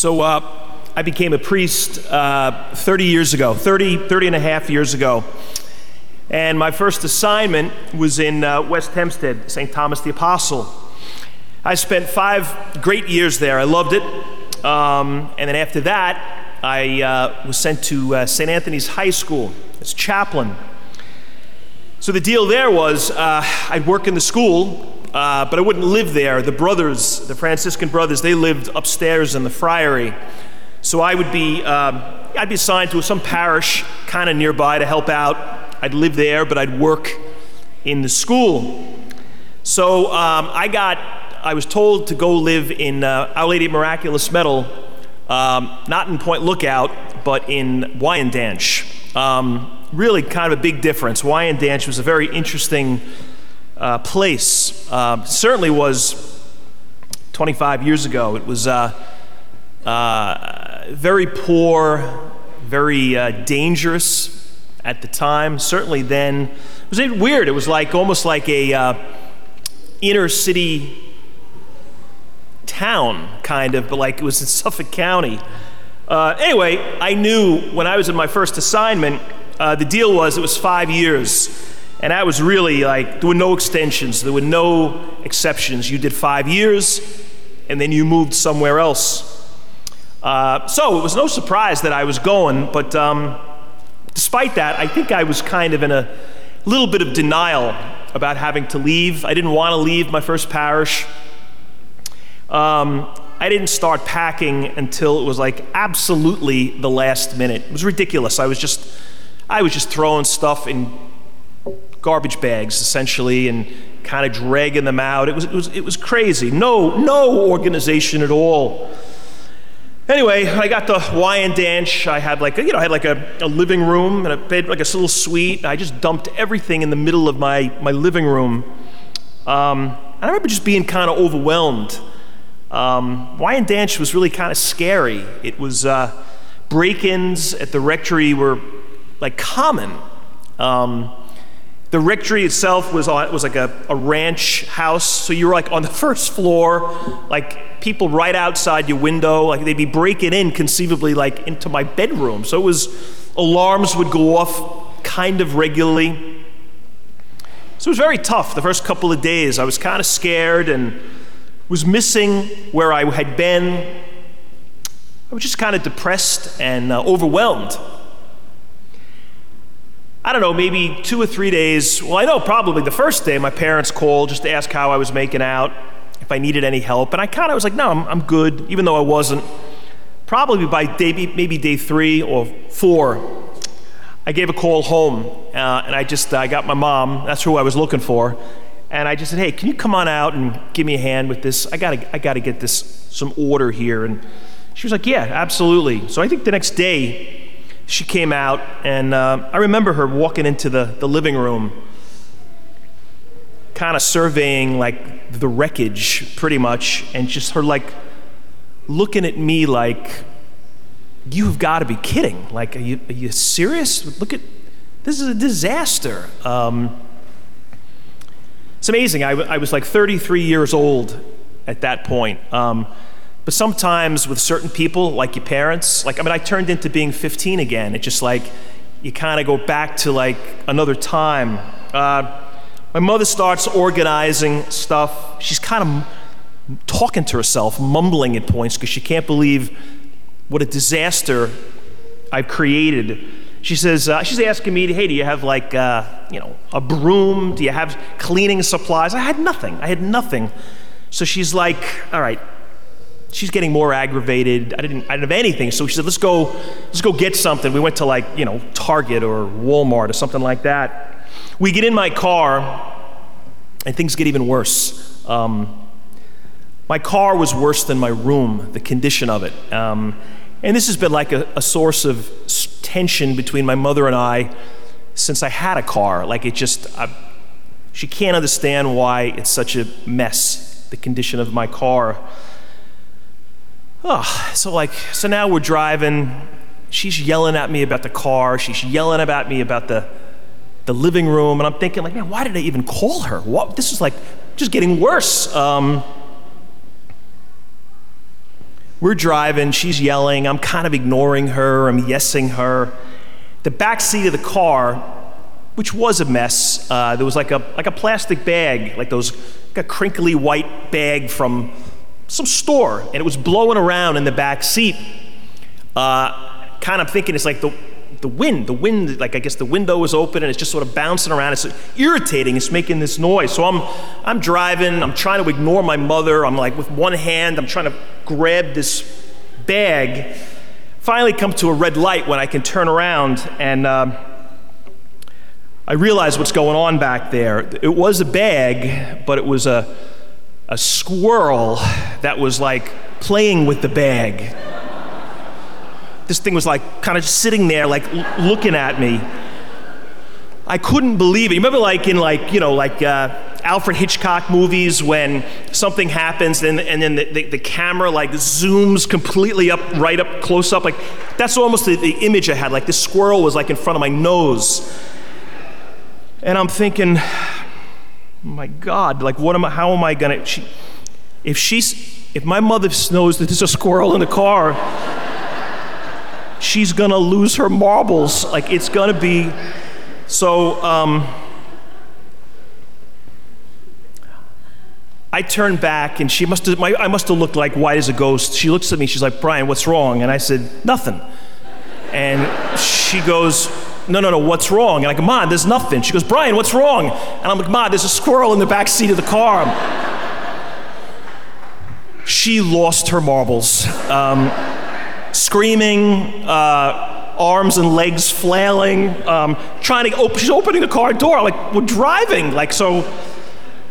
So uh, I became a priest uh, 30 years ago, 30, 30 and a half years ago. And my first assignment was in uh, West Hempstead, St. Thomas the Apostle. I spent five great years there. I loved it. Um, and then after that, I uh, was sent to uh, St. Anthony's High School as chaplain. So the deal there was uh, I'd work in the school, uh, but I wouldn't live there. The brothers, the Franciscan brothers, they lived upstairs in the friary. So I would be, um, I'd be assigned to some parish kind of nearby to help out. I'd live there, but I'd work in the school. So um, I got, I was told to go live in uh, Our Lady Miraculous Medal, um, not in Point Lookout, but in Wyandanch. Um, really kind of a big difference. Wyandanch was a very interesting uh, place. Uh, certainly was 25 years ago. It was uh, uh very poor, very uh, dangerous at the time. Certainly then, it was weird. It was like almost like a uh, inner city town, kind of, but like it was in Suffolk County. anyway, I knew when I was in my first assignment uh, the deal was it was five years. And that was really like, there were no extensions, there were no exceptions. You did five years, and then you moved somewhere else. Uh, so it was no surprise that I was going, but um, despite that, I think I was kind of in a little bit of denial about having to leave. I didn't want to leave my first parish. Um, I didn't start packing until it was like absolutely the last minute. It was ridiculous. I was just I was just throwing stuff in garbage bags essentially and kind of dragging them out. It was, it was, it was crazy. No, no organization at all. Anyway, I got the Wyandanch. I had like, a, you know, I had like a, a living room and a bed, like a little suite. I just dumped everything in the middle of my, my living room. Um, I remember just being kind of overwhelmed. Um, Wyandanch was really kind of scary. It was uh, break-ins at the rectory were like common. Um, the rectory itself was, on, was like a, a ranch house, so you were like on the first floor, like people right outside your window, like they'd be breaking in conceivably like into my bedroom. So it was, alarms would go off kind of regularly. So it was very tough the first couple of days. I was kind of scared and was missing where I had been. I was just kind of depressed and uh, overwhelmed. I don't know, maybe two or three days. Well, I know probably the first day my parents called just to ask how I was making out, if I needed any help. And I kind of was like, no, I'm, I'm good, even though I wasn't. Probably by day, maybe day three or four, I gave a call home uh, and I just I got my mom. That's who I was looking for. And I just said, hey, can you come on out and give me a hand with this? I gotta, I gotta get this some order here. And she was like, yeah, absolutely. So I think the next day she came out, and uh, I remember her walking into the, the living room, kind of surveying like the wreckage pretty much, and just her like looking at me like, You've got to be kidding. Like, are you, are you serious? Look at this is a disaster. Um, it's amazing. I, w- I was like 33 years old at that point. Um, but sometimes with certain people, like your parents, like, I mean, I turned into being 15 again. It's just like you kind of go back to like another time. Uh, my mother starts organizing stuff. She's kind of talking to herself, mumbling at points because she can't believe what a disaster I've created. She says, uh, she's asking me, hey, do you have like, uh, you know, a broom? Do you have cleaning supplies? I had nothing. I had nothing. So she's like, all right, she's getting more aggravated. I didn't, I didn't have anything. So she said, let's go, let's go get something. We went to like, you know, Target or Walmart or something like that. We get in my car and things get even worse. Um, my car was worse than my room, the condition of it. Um, and this has been like a, a source of tension between my mother and I since I had a car. Like it just, I, she can't understand why it's such a mess, the condition of my car. Oh, so like, so now we're driving. She's yelling at me about the car. She's yelling about me about the, the living room. And I'm thinking, like, man, why did I even call her? What? This is like just getting worse. Um, We're driving, she's yelling, I'm kind of ignoring her, I'm yesing her. The back seat of the car, which was a mess, uh, there was like a, like a plastic bag, like those, like a crinkly white bag from some store, and it was blowing around in the back seat. Uh, kind of thinking it's like the, the wind, the wind, like I guess the window was open and it's just sort of bouncing around. It's irritating. It's making this noise. So I'm, I'm driving. I'm trying to ignore my mother. I'm like with one hand, I'm trying to grab this bag. Finally, come to a red light when I can turn around and. Uh, I realize what's going on back there. It was a bag, but it was a, a squirrel that was like playing with the bag this thing was like kind of sitting there, like l- looking at me. I couldn't believe it. You remember, like in like you know, like uh, Alfred Hitchcock movies when something happens and, and then the, the, the, camera like zooms completely up, right up, close up. Like that's almost the, the image I had. Like this squirrel was like in front of my nose, and I'm thinking, my God, like what am I? How am I gonna? She, if she's, if my mother knows that there's a squirrel in the car she's gonna lose her marbles. Like it's gonna be. So um, I turned back and she must have, my, I must have looked like white as a ghost. She looks at me, she's like, Brian, what's wrong? And I said, nothing. And she goes, no, no, no, what's wrong? And I go, Ma, there's nothing. She goes, Brian, what's wrong? And I'm like, Ma, there's a squirrel in the back seat of the car. she lost her marbles. Um, screaming, uh, arms and legs flailing, um, trying to open, she's opening the car door. Like, we're driving. Like, so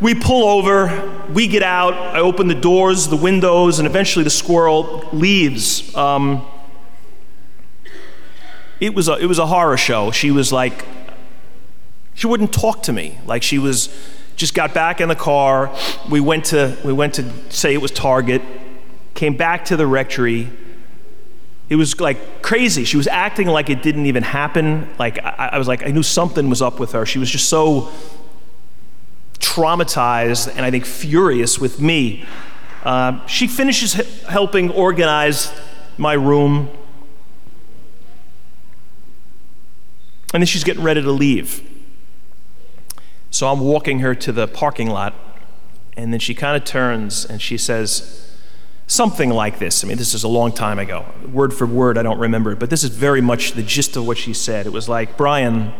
we pull over, we get out, I open the doors, the windows, and eventually the squirrel leaves. Um, it, was a, it was a horror show. She was like, she wouldn't talk to me. Like, she was, just got back in the car. We went to, we went to say it was Target, came back to the rectory it was like crazy. She was acting like it didn't even happen. Like, I, I, was like, I knew something was up with her. She was just so traumatized and I think furious with me. Uh, she finishes helping organize my room. And then she's getting ready to leave. So I'm walking her to the parking lot. And then she kind of turns and she says, Something like this. I mean, this is a long time ago. Word for word, I don't remember it, but this is very much the gist of what she said. It was like, Brian,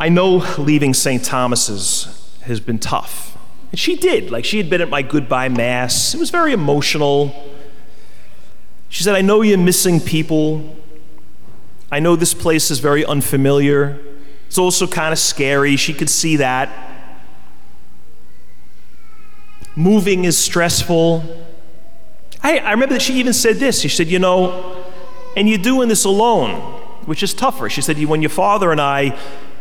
I know leaving St. Thomas's has been tough. And she did. Like, she had been at my goodbye mass. It was very emotional. She said, I know you're missing people. I know this place is very unfamiliar. It's also kind of scary. She could see that. Moving is stressful. I, I remember that she even said this. She said, You know, and you're doing this alone, which is tougher. She said, When your father and I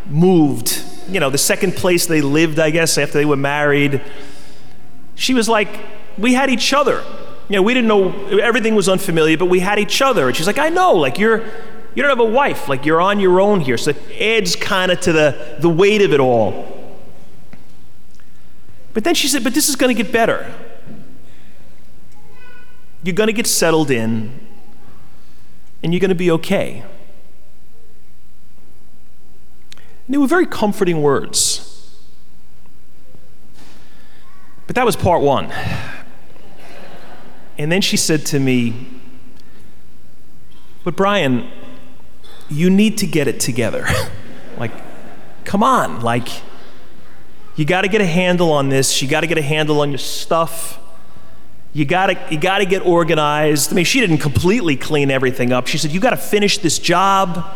moved, you know, the second place they lived, I guess, after they were married, she was like, We had each other. You know, we didn't know, everything was unfamiliar, but we had each other. And she's like, I know, like you're, you don't have a wife, like you're on your own here. So it adds kind of to the, the weight of it all. But then she said, But this is going to get better. You're going to get settled in, and you're going to be okay. And they were very comforting words. But that was part one. And then she said to me, But Brian, you need to get it together. like, come on, like, you got to get a handle on this. You got to get a handle on your stuff. You got to you got to get organized. I mean, she didn't completely clean everything up. She said, "You got to finish this job."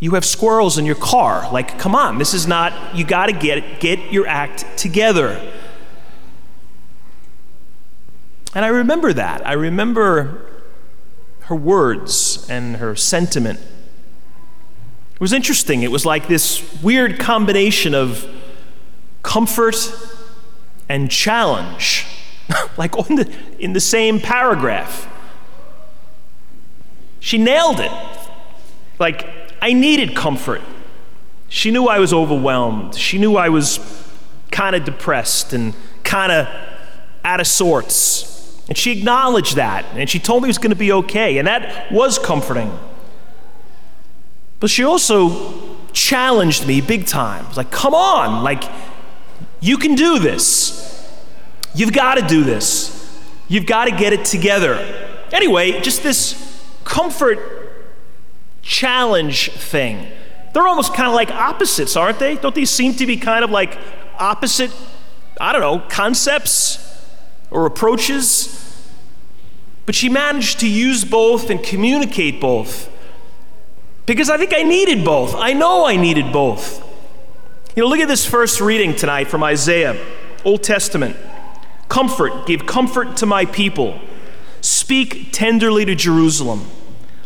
You have squirrels in your car. Like, come on, this is not you got to get get your act together. And I remember that. I remember her words and her sentiment. It was interesting. It was like this weird combination of comfort and challenge, like the, in the same paragraph. She nailed it. Like, I needed comfort. She knew I was overwhelmed. She knew I was kind of depressed and kind of out of sorts. And she acknowledged that, and she told me it was going to be okay, and that was comforting. But she also challenged me big time. Was like, come on, like, you can do this. You've got to do this. You've got to get it together. Anyway, just this comfort challenge thing. They're almost kind of like opposites, aren't they? Don't these seem to be kind of like opposite, I don't know, concepts or approaches? But she managed to use both and communicate both. Because I think I needed both. I know I needed both. You know, look at this first reading tonight from Isaiah, Old Testament. Comfort, give comfort to my people. Speak tenderly to Jerusalem.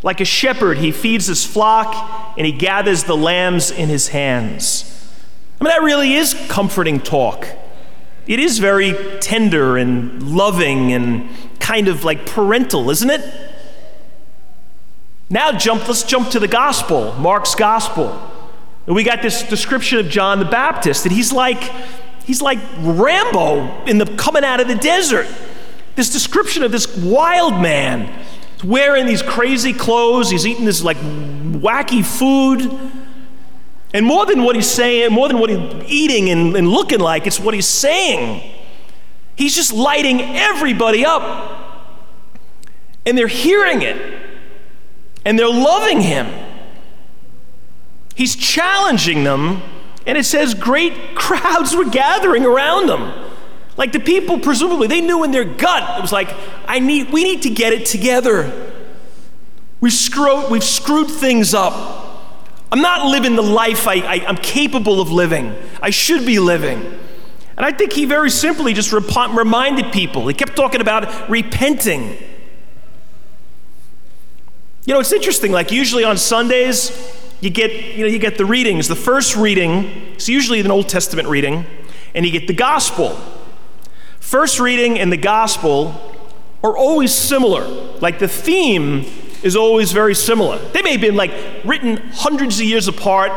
Like a shepherd, he feeds his flock and he gathers the lambs in his hands. I mean, that really is comforting talk. It is very tender and loving and kind of like parental, isn't it? Now jump, let's jump to the gospel, Mark's gospel. And we got this description of John the Baptist, that he's like, he's like Rambo in the coming out of the desert. This description of this wild man wearing these crazy clothes, he's eating this like wacky food. And more than what he's saying, more than what he's eating and, and looking like, it's what he's saying. He's just lighting everybody up. And they're hearing it. And they're loving him. He's challenging them, and it says great crowds were gathering around him. Like the people, presumably, they knew in their gut, it was like, I need, we need to get it together. We screw, we've screwed things up. I'm not living the life I, I, am capable of living. I should be living. And I think he very simply just rep- reminded people. He kept talking about repenting. You know, it's interesting, like usually on Sundays, you get, you know, you get the readings. The first reading is usually an Old Testament reading, and you get the gospel. First reading and the gospel are always similar. Like the theme is always very similar. They may have been like written hundreds of years apart,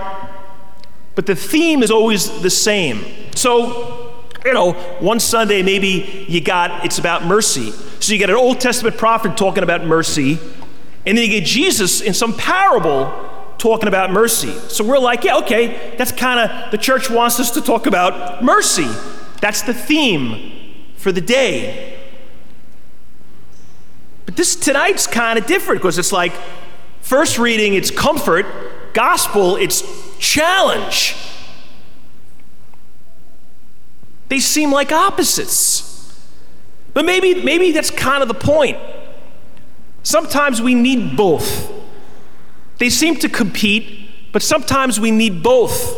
but the theme is always the same. So, you know, one Sunday maybe you got it's about mercy. So you get an Old Testament prophet talking about mercy, and then you get Jesus in some parable talking about mercy. So we're like, yeah, okay, that's kind of, the church wants us to talk about mercy. That's the theme for the day. But this tonight's kind of different because it's like, first reading, it's comfort, gospel, it's challenge. They seem like opposites. But maybe, maybe that's kind of the point. Sometimes we need both. They seem to compete, but sometimes we need both.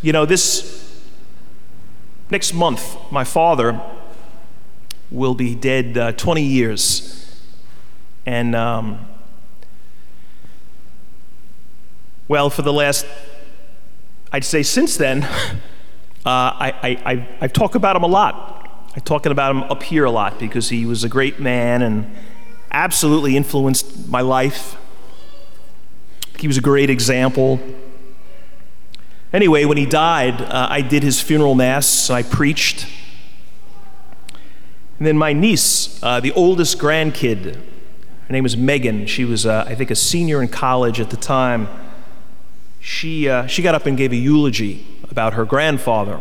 You know, this next month, my father will be dead uh, 20 years. And, um, well, for the last, I'd say since then, uh, I, I, I, I talk about him a lot. I talk about him up here a lot because he was a great man and absolutely influenced my life. He was a great example. Anyway, when he died, uh, I did his funeral mass, I preached. And then my niece, uh, the oldest grandkid, her name was Megan. She was, uh, I think, a senior in college at the time. She, uh, she got up and gave a eulogy about her grandfather.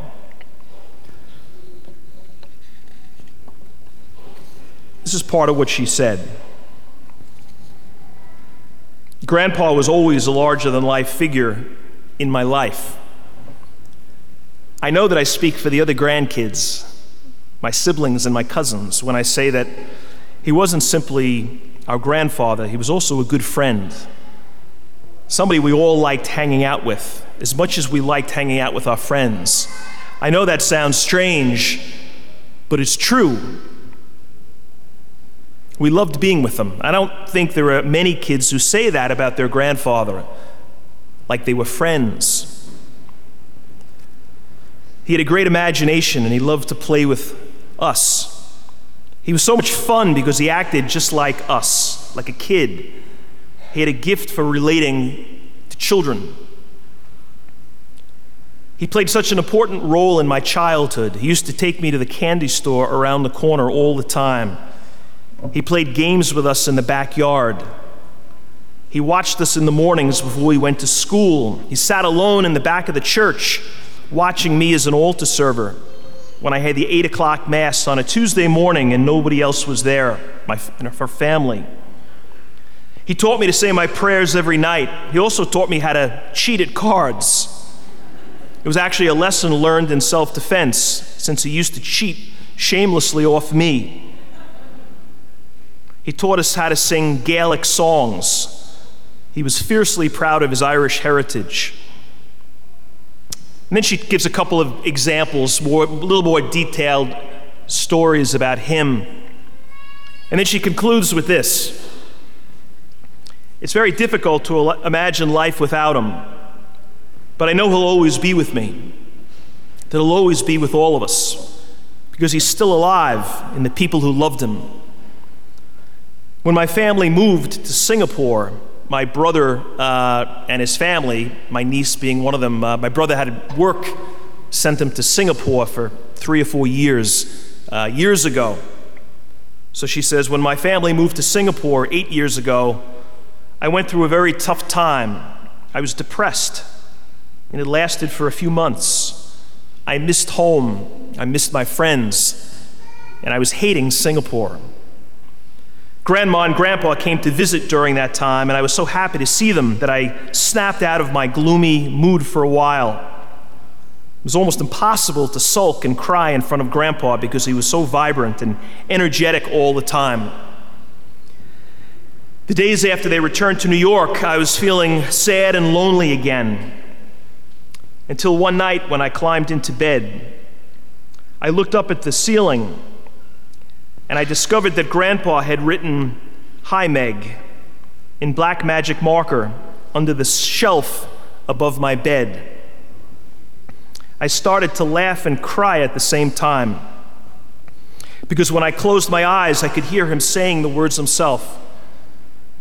This is part of what she said. Grandpa was always a larger than life figure in my life. I know that I speak for the other grandkids, my siblings, and my cousins when I say that he wasn't simply our grandfather, he was also a good friend. Somebody we all liked hanging out with, as much as we liked hanging out with our friends. I know that sounds strange, but it's true. We loved being with them. I don't think there are many kids who say that about their grandfather, like they were friends. He had a great imagination and he loved to play with us. He was so much fun because he acted just like us, like a kid. He had a gift for relating to children. He played such an important role in my childhood. He used to take me to the candy store around the corner all the time. He played games with us in the backyard. He watched us in the mornings before we went to school. He sat alone in the back of the church, watching me as an altar server when I had the 8 o'clock Mass on a Tuesday morning and nobody else was there, my, for family. He taught me to say my prayers every night. He also taught me how to cheat at cards. It was actually a lesson learned in self defense, since he used to cheat shamelessly off me. He taught us how to sing Gaelic songs he was fiercely proud of his Irish heritage. And then she gives a couple of examples, more, a little more detailed stories about him. And then she concludes with this It's very difficult to imagine life without him, but I know he'll always be with me, that he'll always be with all of us, because he's still alive in the people who loved him. When my family moved to Singapore, my brother uh, and his family, my niece being one of them, uh, my brother had work sent him to Singapore for three or four years, uh, years ago. So she says, when my family moved to Singapore eight years ago, I went through a very tough time. I was depressed, and it lasted for a few months. I missed home, I missed my friends, and I was hating Singapore. Grandma and Grandpa came to visit during that time, and I was so happy to see them that I snapped out of my gloomy mood for a while. It was almost impossible to sulk and cry in front of Grandpa because he was so vibrant and energetic all the time. The days after they returned to New York, I was feeling sad and lonely again. Until one night when I climbed into bed, I looked up at the ceiling and I discovered that Grandpa had written, Hi, Meg, in black magic marker under the shelf above my bed. I started to laugh and cry at the same time because when I closed my eyes, I could hear him saying the words himself.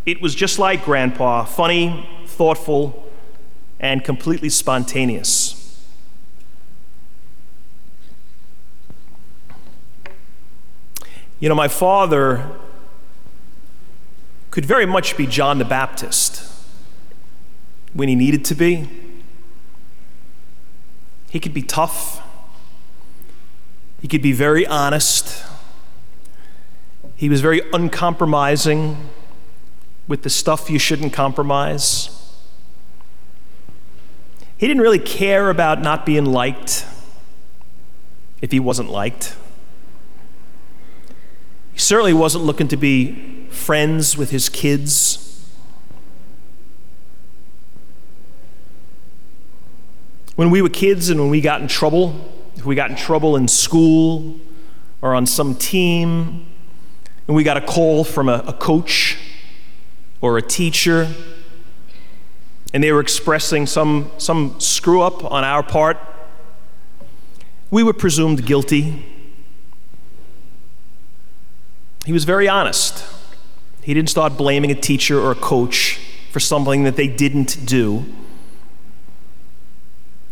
It was just like Grandpa funny, thoughtful, and completely spontaneous. You know, my father could very much be John the Baptist when he needed to be. He could be tough, he could be very honest. He was very uncompromising with the stuff you shouldn't compromise. He didn't really care about not being liked if he wasn't liked. He certainly wasn't looking to be friends with his kids. When we were kids and when we got in trouble, if we got in trouble in school or on some team, and we got a call from a, a coach or a teacher, and they were expressing some, some screw up on our part, we were presumed guilty. He was very honest. He didn't start blaming a teacher or a coach for something that they didn't do.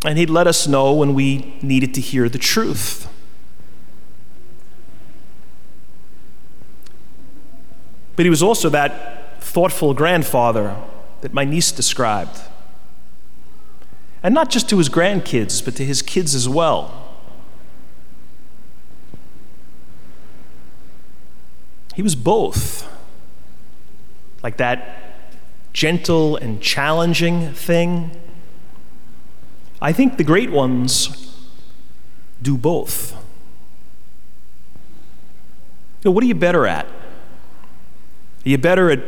And he'd let us know when we needed to hear the truth. But he was also that thoughtful grandfather that my niece described. And not just to his grandkids, but to his kids as well. He was both. Like that gentle and challenging thing. I think the great ones do both. You know, what are you better at? Are you better at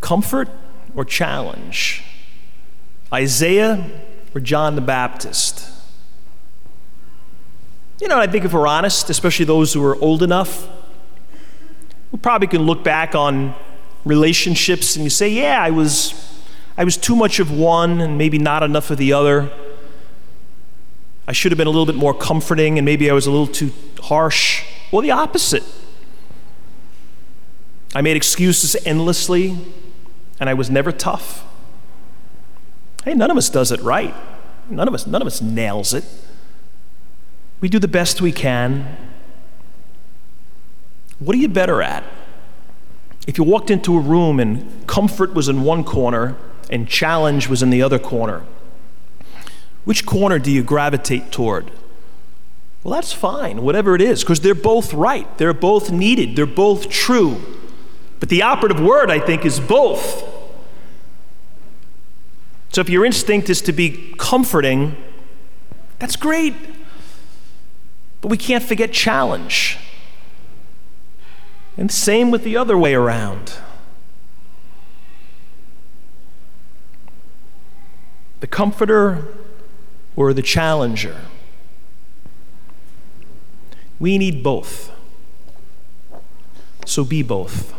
comfort or challenge? Isaiah or John the Baptist? You know, I think if we're honest, especially those who are old enough, we probably can look back on relationships and you say, yeah, I was, I was too much of one and maybe not enough of the other. I should have been a little bit more comforting and maybe I was a little too harsh. Or the opposite. I made excuses endlessly and I was never tough. Hey, none of us does it right. None of us, none of us nails it. We do the best we can. What are you better at? If you walked into a room and comfort was in one corner and challenge was in the other corner, which corner do you gravitate toward? Well, that's fine, whatever it is, because they're both right. They're both needed. They're both true. But the operative word, I think, is both. So if your instinct is to be comforting, that's great. But we can't forget challenge. And same with the other way around. The comforter or the challenger. We need both. So be both.